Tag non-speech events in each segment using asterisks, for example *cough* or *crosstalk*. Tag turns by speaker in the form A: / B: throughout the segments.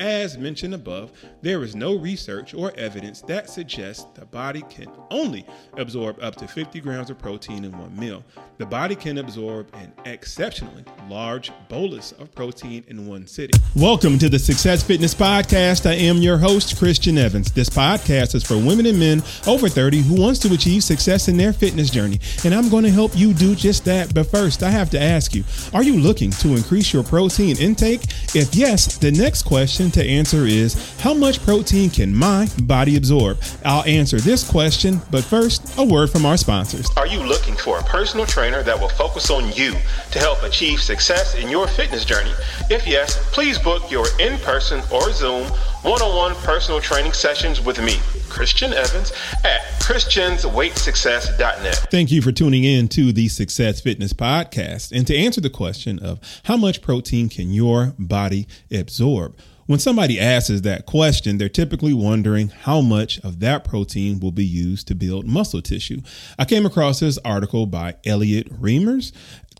A: As mentioned above, there is no research or evidence that suggests the body can only absorb up to 50 grams of protein in one meal. The body can absorb an exceptionally large bolus of protein in one sitting. Welcome to the Success Fitness Podcast. I am your host, Christian Evans. This podcast is for women and men over 30 who wants to achieve success in their fitness journey, and I'm going to help you do just that. But first, I have to ask you, are you looking to increase your protein intake? If yes, the next question question to answer is How much protein can my body absorb? I'll answer this question, but first, a word from our sponsors.
B: Are you looking for a personal trainer that will focus on you to help achieve success in your fitness journey? If yes, please book your in person or Zoom one on one personal training sessions with me. Christian Evans at christiansweightsuccess.net.
A: Thank you for tuning in to the Success Fitness Podcast. And to answer the question of how much protein can your body absorb? When somebody asks that question, they're typically wondering how much of that protein will be used to build muscle tissue. I came across this article by Elliot Reimers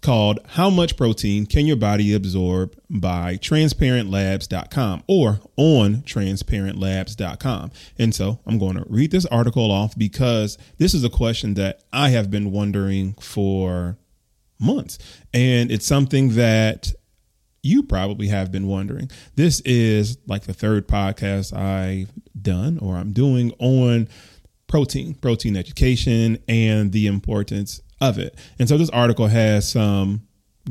A: called How Much Protein Can Your Body Absorb by transparentlabs.com or on transparentlabs.com. And so I'm going to read this article off because this is a question that I have been wondering for months. And it's something that you probably have been wondering. This is like the third podcast I've done or I'm doing on protein, protein education, and the importance of it. And so this article has some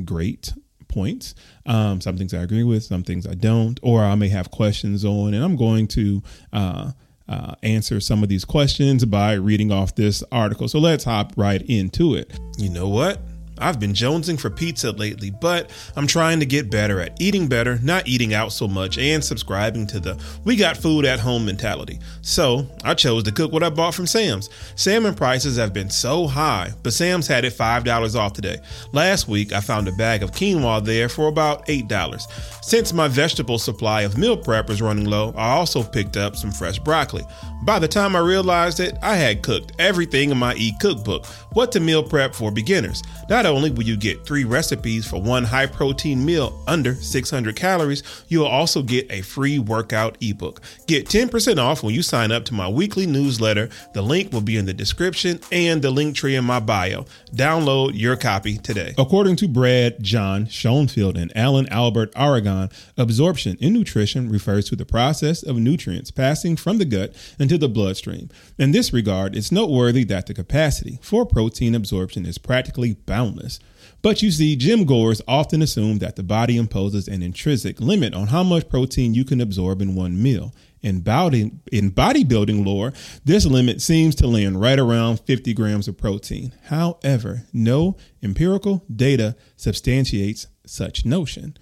A: great points. Um, some things I agree with, some things I don't, or I may have questions on, and I'm going to uh, uh, answer some of these questions by reading off this article. So let's hop right into it. You know what? I've been jonesing for pizza lately, but I'm trying to get better at eating better, not eating out so much, and subscribing to the we got food at home mentality. So I chose to cook what I bought from Sam's. Salmon prices have been so high, but Sam's had it $5 off today. Last week, I found a bag of quinoa there for about $8. Since my vegetable supply of meal prep was running low, I also picked up some fresh broccoli. By the time I realized it, I had cooked everything in my e cookbook, What to Meal Prep for Beginners. Not only will you get three recipes for one high protein meal under 600 calories, you'll also get a free workout ebook. Get 10% off when you sign up to my weekly newsletter. The link will be in the description and the link tree in my bio. Download your copy today. According to Brad Jon Schoenfeld and Alan Albert Aragon, absorption in nutrition refers to the process of nutrients passing from the gut into into the bloodstream. In this regard, it's noteworthy that the capacity for protein absorption is practically boundless. But you see, gym goers often assume that the body imposes an intrinsic limit on how much protein you can absorb in one meal. In, body, in bodybuilding lore, this limit seems to land right around 50 grams of protein. However, no empirical data substantiates such notion,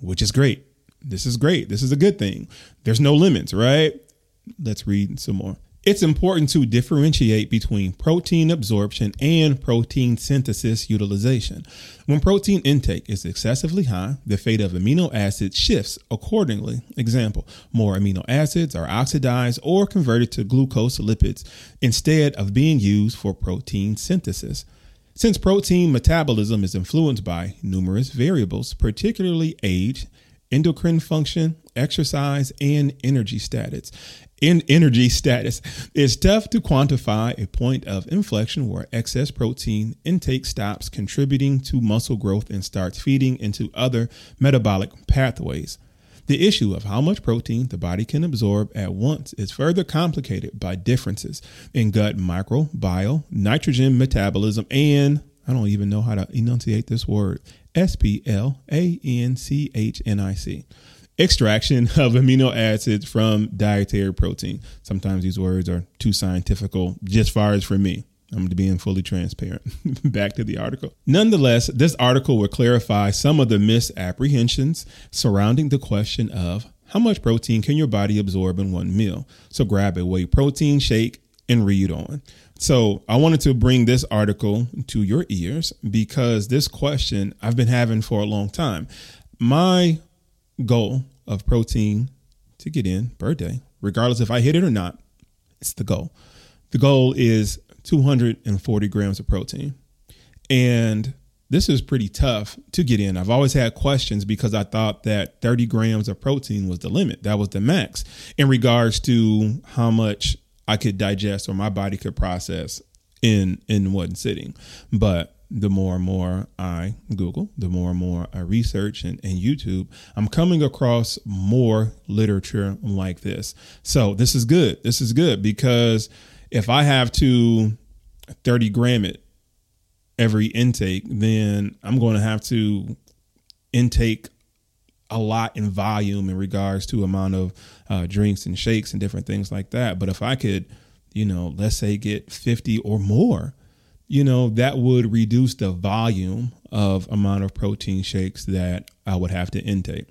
A: which is great. This is great. This is a good thing. There's no limits, right? Let's read some more. It's important to differentiate between protein absorption and protein synthesis utilization. When protein intake is excessively high, the fate of amino acids shifts accordingly. Example, more amino acids are oxidized or converted to glucose lipids instead of being used for protein synthesis. Since protein metabolism is influenced by numerous variables, particularly age, endocrine function, exercise, and energy status, in energy status. It's tough to quantify a point of inflection where excess protein intake stops contributing to muscle growth and starts feeding into other metabolic pathways. The issue of how much protein the body can absorb at once is further complicated by differences in gut microbiome, nitrogen metabolism, and I don't even know how to enunciate this word S P L A N C H N I C extraction *laughs* of amino acids from dietary protein. Sometimes these words are too scientifical, just far as for me. I'm being fully transparent. *laughs* Back to the article. Nonetheless, this article will clarify some of the misapprehensions surrounding the question of how much protein can your body absorb in one meal. So grab a whey protein shake and read on. So I wanted to bring this article to your ears because this question I've been having for a long time. My goal of protein to get in per day, regardless if I hit it or not. It's the goal. The goal is 240 grams of protein. And this is pretty tough to get in. I've always had questions because I thought that 30 grams of protein was the limit. That was the max in regards to how much I could digest or my body could process in in one sitting. But the more and more I Google, the more and more I research and, and YouTube, I'm coming across more literature like this. So this is good. This is good because if I have to 30 gram it every intake, then I'm going to have to intake a lot in volume in regards to amount of uh, drinks and shakes and different things like that. But if I could, you know, let's say get 50 or more, you know, that would reduce the volume of amount of protein shakes that I would have to intake.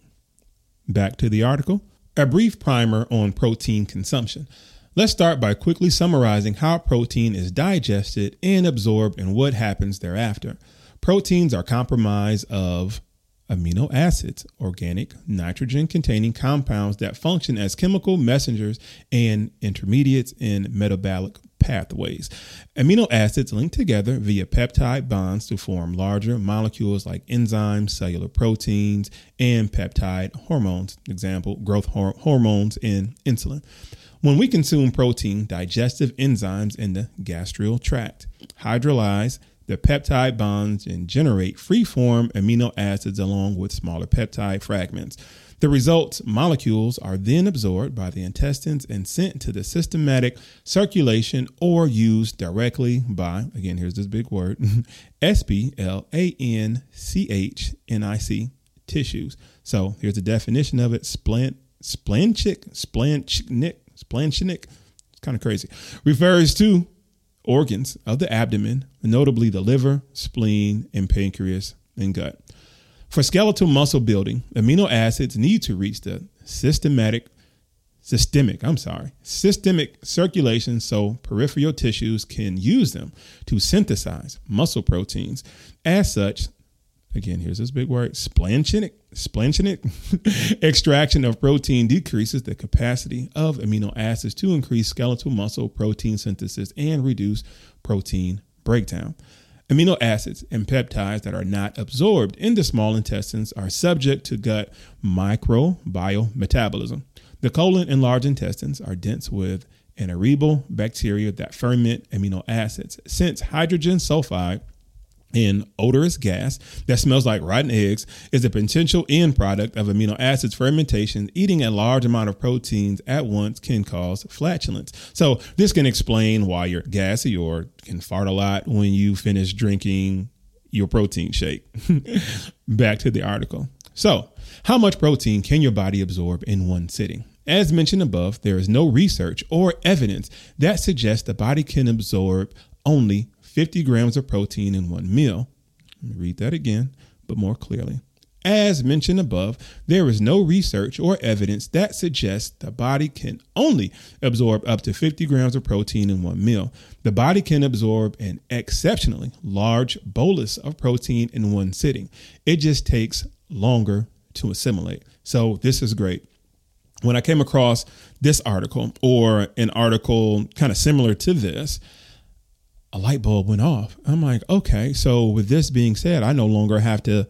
A: Back to the article. A brief primer on protein consumption. Let's start by quickly summarizing how protein is digested and absorbed and what happens thereafter. Proteins are comprised of amino acids, organic, nitrogen containing compounds that function as chemical messengers and intermediates in metabolic pathways. Amino acids link together via peptide bonds to form larger molecules like enzymes, cellular proteins, and peptide hormones, example, growth hormones and insulin. When we consume protein, digestive enzymes in the gastrial tract hydrolyze the peptide bonds and generate free form amino acids along with smaller peptide fragments. The results molecules are then absorbed by the intestines and sent to the systematic circulation or used directly by, again, here's this big word, *laughs* S P L A N C H N I C tissues. So here's the definition of it splint, splanchnic, splanchnic, splanchnic, it's kind of crazy, refers to organs of the abdomen, notably the liver, spleen, and pancreas and gut. For skeletal muscle building, amino acids need to reach the systematic systemic, I'm sorry, systemic circulation so peripheral tissues can use them to synthesize muscle proteins. As such, again, here's this big word, splanchnic, splanchnic *laughs* extraction of protein decreases the capacity of amino acids to increase skeletal muscle protein synthesis and reduce protein breakdown. Amino acids and peptides that are not absorbed in the small intestines are subject to gut microbiometabolism. The colon and large intestines are dense with anaerobial bacteria that ferment amino acids. Since hydrogen sulfide in odorous gas that smells like rotten eggs is a potential end product of amino acids fermentation. Eating a large amount of proteins at once can cause flatulence. So this can explain why you're gassy or can fart a lot when you finish drinking your protein shake. *laughs* Back to the article. So, how much protein can your body absorb in one sitting? As mentioned above, there is no research or evidence that suggests the body can absorb only 50 grams of protein in one meal. Let me read that again, but more clearly. As mentioned above, there is no research or evidence that suggests the body can only absorb up to 50 grams of protein in one meal. The body can absorb an exceptionally large bolus of protein in one sitting. It just takes longer to assimilate. So, this is great. When I came across this article or an article kind of similar to this, a light bulb went off. I'm like, okay, so with this being said, I no longer have to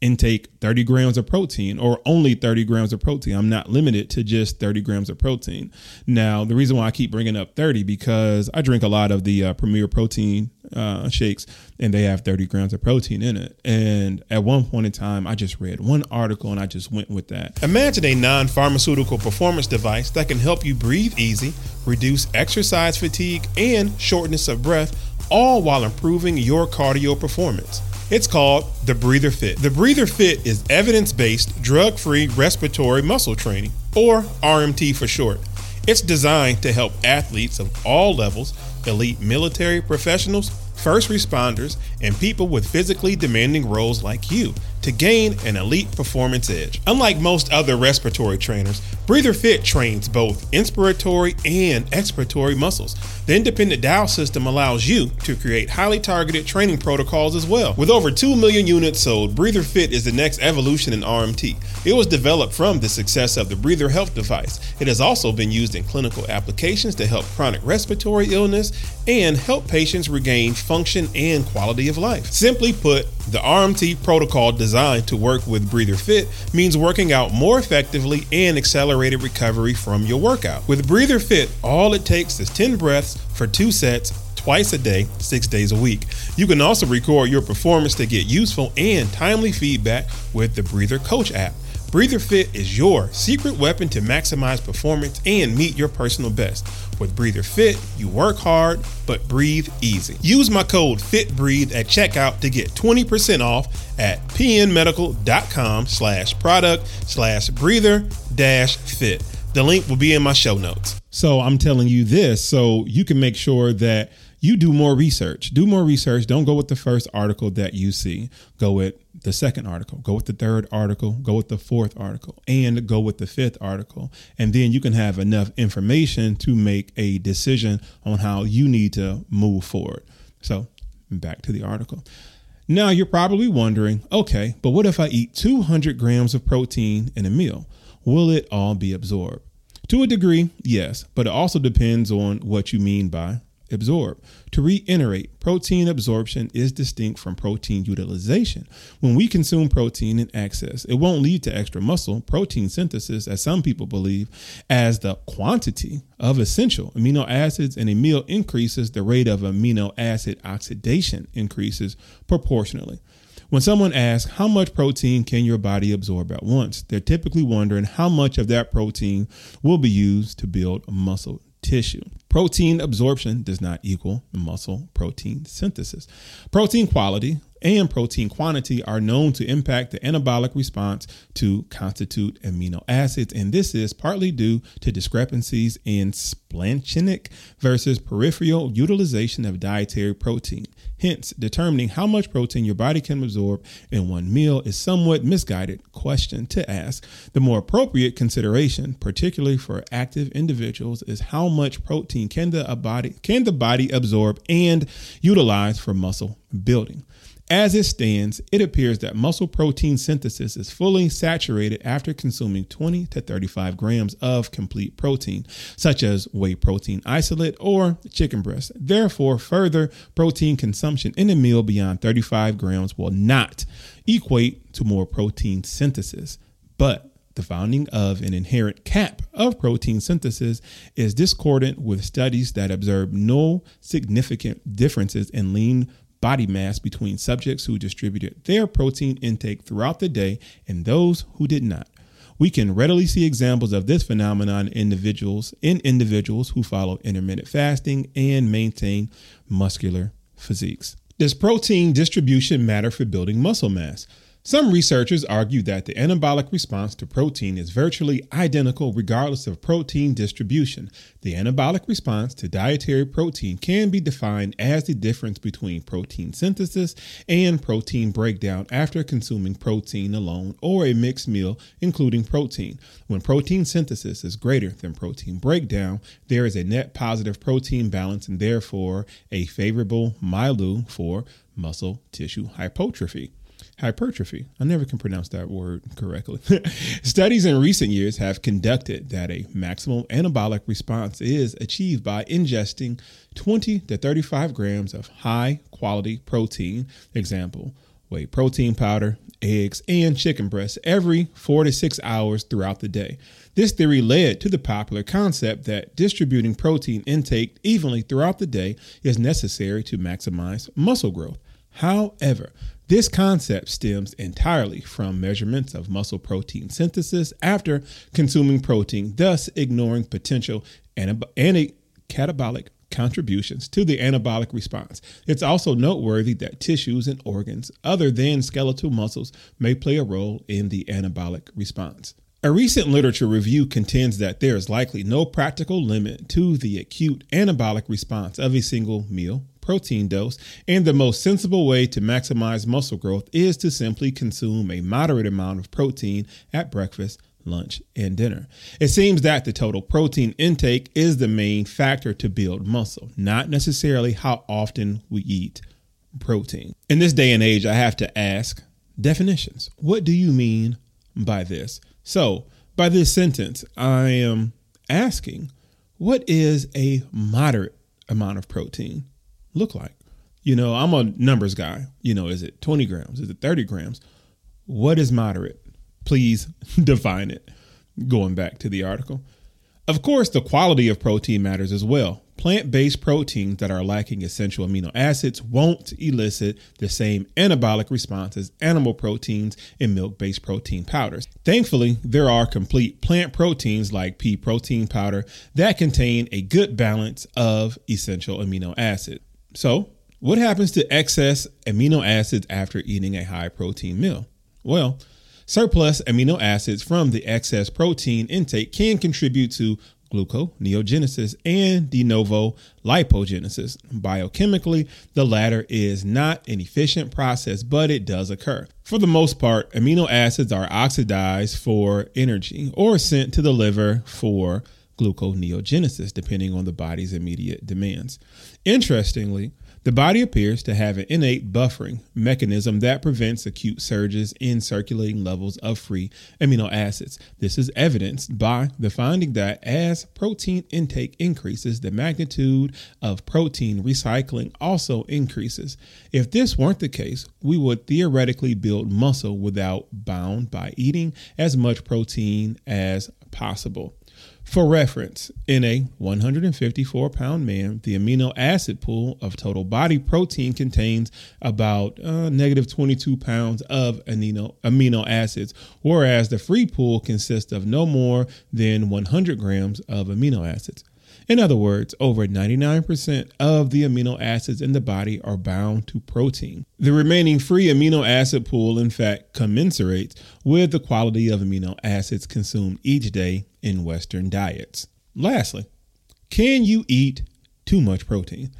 A: intake 30 grams of protein or only 30 grams of protein. I'm not limited to just 30 grams of protein. Now, the reason why I keep bringing up 30 because I drink a lot of the uh, Premier Protein uh, shakes and they have 30 grams of protein in it. And at one point in time, I just read one article and I just went with that. Imagine a non pharmaceutical performance device that can help you breathe easy, reduce exercise fatigue, and shortness of breath, all while improving your cardio performance. It's called the Breather Fit. The Breather Fit is evidence based, drug free respiratory muscle training, or RMT for short. It's designed to help athletes of all levels, elite military professionals, first responders, and people with physically demanding roles like you to gain an elite performance edge. Unlike most other respiratory trainers, Breather Fit trains both inspiratory and expiratory muscles. The independent dial system allows you to create highly targeted training protocols as well. With over 2 million units sold, Breather Fit is the next evolution in RMT. It was developed from the success of the Breather Health device. It has also been used in clinical applications to help chronic respiratory illness and help patients regain function and quality of life. Simply put, the RMT protocol designed to work with Breather Fit means working out more effectively and accelerated recovery from your workout. With Breather Fit, all it takes is 10 breaths for two sets twice a day, six days a week. You can also record your performance to get useful and timely feedback with the Breather Coach app. Breather Fit is your secret weapon to maximize performance and meet your personal best. With Breather Fit, you work hard, but breathe easy. Use my code FITBREATHE at checkout to get 20% off at pnmedical.com slash product slash breather dash fit. The link will be in my show notes. So I'm telling you this so you can make sure that you do more research. Do more research. Don't go with the first article that you see. Go with the second article. Go with the third article. Go with the fourth article and go with the fifth article. And then you can have enough information to make a decision on how you need to move forward. So back to the article. Now you're probably wondering, okay, but what if I eat 200 grams of protein in a meal? Will it all be absorbed? To a degree, yes, but it also depends on what you mean by absorb. To reiterate, protein absorption is distinct from protein utilization. When we consume protein in excess, it won't lead to extra muscle protein synthesis, as some people believe, as the quantity of essential amino acids in a meal increases, the rate of amino acid oxidation increases proportionally. When someone asks, How much protein can your body absorb at once? they're typically wondering how much of that protein will be used to build muscle tissue. Protein absorption does not equal muscle protein synthesis. Protein quality and protein quantity are known to impact the anabolic response to constitute amino acids, and this is partly due to discrepancies in splanchinic versus peripheral utilization of dietary protein. Hence, determining how much protein your body can absorb in one meal is somewhat misguided question to ask. The more appropriate consideration, particularly for active individuals, is how much protein can the body can the body absorb and utilize for muscle building. As it stands, it appears that muscle protein synthesis is fully saturated after consuming 20 to 35 grams of complete protein, such as whey protein isolate or chicken breast. Therefore, further protein consumption in a meal beyond 35 grams will not equate to more protein synthesis, but the founding of an inherent cap of protein synthesis is discordant with studies that observe no significant differences in lean body mass between subjects who distributed their protein intake throughout the day and those who did not. We can readily see examples of this phenomenon in individuals in individuals who follow intermittent fasting and maintain muscular physiques. Does protein distribution matter for building muscle mass? Some researchers argue that the anabolic response to protein is virtually identical regardless of protein distribution. The anabolic response to dietary protein can be defined as the difference between protein synthesis and protein breakdown after consuming protein alone or a mixed meal including protein. When protein synthesis is greater than protein breakdown, there is a net positive protein balance and therefore a favorable milieu for muscle tissue hypertrophy hypertrophy. I never can pronounce that word correctly. *laughs* Studies in recent years have conducted that a maximal anabolic response is achieved by ingesting 20 to 35 grams of high quality protein, example, whey protein powder, eggs, and chicken breasts every four to six hours throughout the day. This theory led to the popular concept that distributing protein intake evenly throughout the day is necessary to maximize muscle growth. However, this concept stems entirely from measurements of muscle protein synthesis after consuming protein, thus ignoring potential anab- catabolic contributions to the anabolic response. It's also noteworthy that tissues and organs other than skeletal muscles may play a role in the anabolic response. A recent literature review contends that there is likely no practical limit to the acute anabolic response of a single meal protein dose, and the most sensible way to maximize muscle growth is to simply consume a moderate amount of protein at breakfast, lunch, and dinner. It seems that the total protein intake is the main factor to build muscle, not necessarily how often we eat protein. In this day and age, I have to ask definitions. What do you mean by this? So, by this sentence, I am asking what is a moderate amount of protein? Look like? You know, I'm a numbers guy. You know, is it 20 grams? Is it 30 grams? What is moderate? Please *laughs* define it. Going back to the article. Of course, the quality of protein matters as well. Plant based proteins that are lacking essential amino acids won't elicit the same anabolic response as animal proteins and milk based protein powders. Thankfully, there are complete plant proteins like pea protein powder that contain a good balance of essential amino acids. So, what happens to excess amino acids after eating a high protein meal? Well, surplus amino acids from the excess protein intake can contribute to gluconeogenesis and de novo lipogenesis. Biochemically, the latter is not an efficient process, but it does occur. For the most part, amino acids are oxidized for energy or sent to the liver for gluconeogenesis, depending on the body's immediate demands. Interestingly, the body appears to have an innate buffering mechanism that prevents acute surges in circulating levels of free amino acids. This is evidenced by the finding that as protein intake increases, the magnitude of protein recycling also increases. If this weren't the case, we would theoretically build muscle without bound by eating as much protein as possible. For reference, in a 154 pound man, the amino acid pool of total body protein contains about uh, negative 22 pounds of amino, amino acids, whereas the free pool consists of no more than 100 grams of amino acids. In other words, over 99% of the amino acids in the body are bound to protein. The remaining free amino acid pool, in fact, commensurates with the quality of amino acids consumed each day in Western diets. Lastly, can you eat too much protein?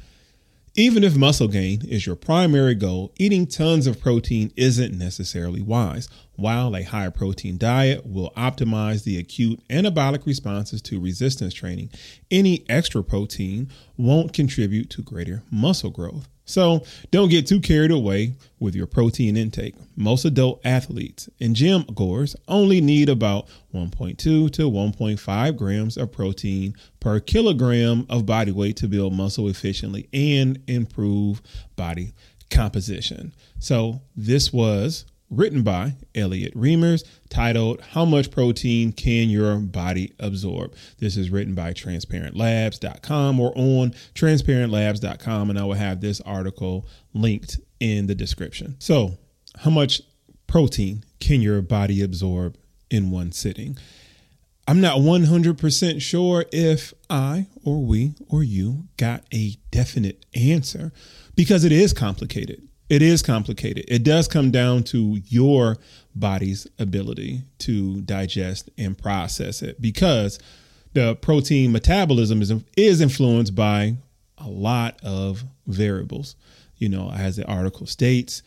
A: Even if muscle gain is your primary goal, eating tons of protein isn't necessarily wise. While a high protein diet will optimize the acute anabolic responses to resistance training, any extra protein won't contribute to greater muscle growth. So don't get too carried away with your protein intake. Most adult athletes and gym goers only need about 1.2 to 1.5 grams of protein per kilogram of body weight to build muscle efficiently and improve body composition. So this was written by Elliot Reimers, titled How Much Protein Can Your Body Absorb? This is written by transparentlabs.com or on transparentlabs.com, and I will have this article linked in the description. So, how much protein can your body absorb in one sitting? I'm not 100% sure if I or we or you got a definite answer because it is complicated it is complicated. It does come down to your body's ability to digest and process it because the protein metabolism is, is influenced by a lot of variables. You know, as the article states,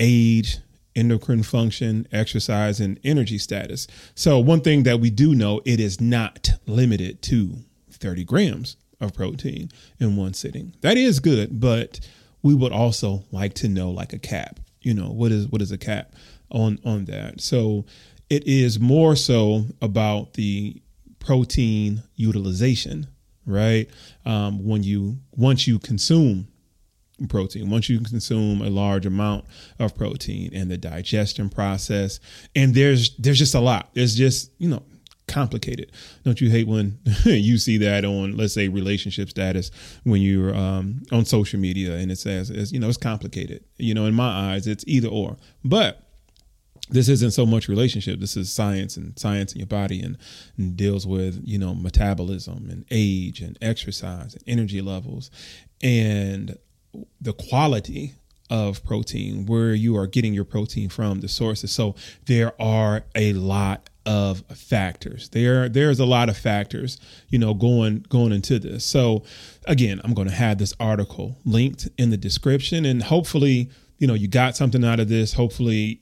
A: age, endocrine function, exercise, and energy status. So, one thing that we do know, it is not limited to 30 grams of protein in one sitting. That is good, but we would also like to know like a cap. You know, what is what is a cap on on that? So it is more so about the protein utilization, right? Um, when you once you consume protein once you consume a large amount of protein and the digestion process and there's there's just a lot there's just you know complicated. Don't you hate when *laughs* you see that on, let's say, relationship status when you're um, on social media and it says, it's, you know, it's complicated. You know, in my eyes, it's either or. But this isn't so much relationship. This is science and science in your body and, and deals with, you know, metabolism and age and exercise and energy levels and the quality of protein, where you are getting your protein from, the sources. So there are a lot of factors. There there's a lot of factors, you know, going going into this. So again, I'm going to have this article linked in the description and hopefully, you know, you got something out of this. Hopefully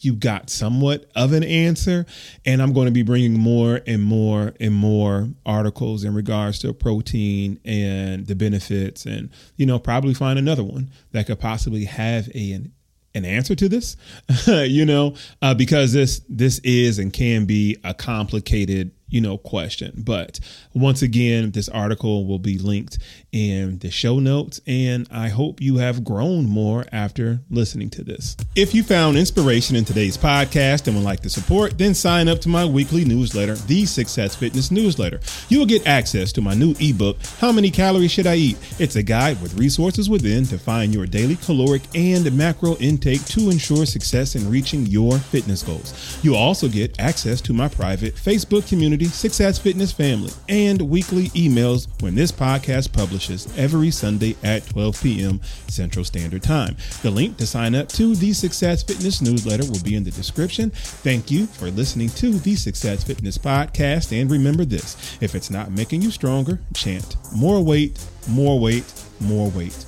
A: you got somewhat of an answer and i'm going to be bringing more and more and more articles in regards to protein and the benefits and you know probably find another one that could possibly have a, an an answer to this, *laughs* you know, uh, because this this is and can be a complicated you know, question. But once again, this article will be linked in the show notes, and I hope you have grown more after listening to this. If you found inspiration in today's podcast and would like to support, then sign up to my weekly newsletter, the Success Fitness Newsletter. You will get access to my new ebook, How Many Calories Should I Eat? It's a guide with resources within to find your daily caloric and macro intake to ensure success in reaching your fitness goals. You'll also get access to my private Facebook community, Success Fitness Family, and weekly emails when this podcast publishes every Sunday at 12 p.m. Central Standard Time. The link to sign up to the Success Fitness newsletter will be in the description. Thank you for listening to the Success Fitness podcast. And remember this if it's not making you stronger, chant more weight, more weight, more weight.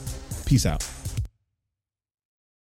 A: Peace out.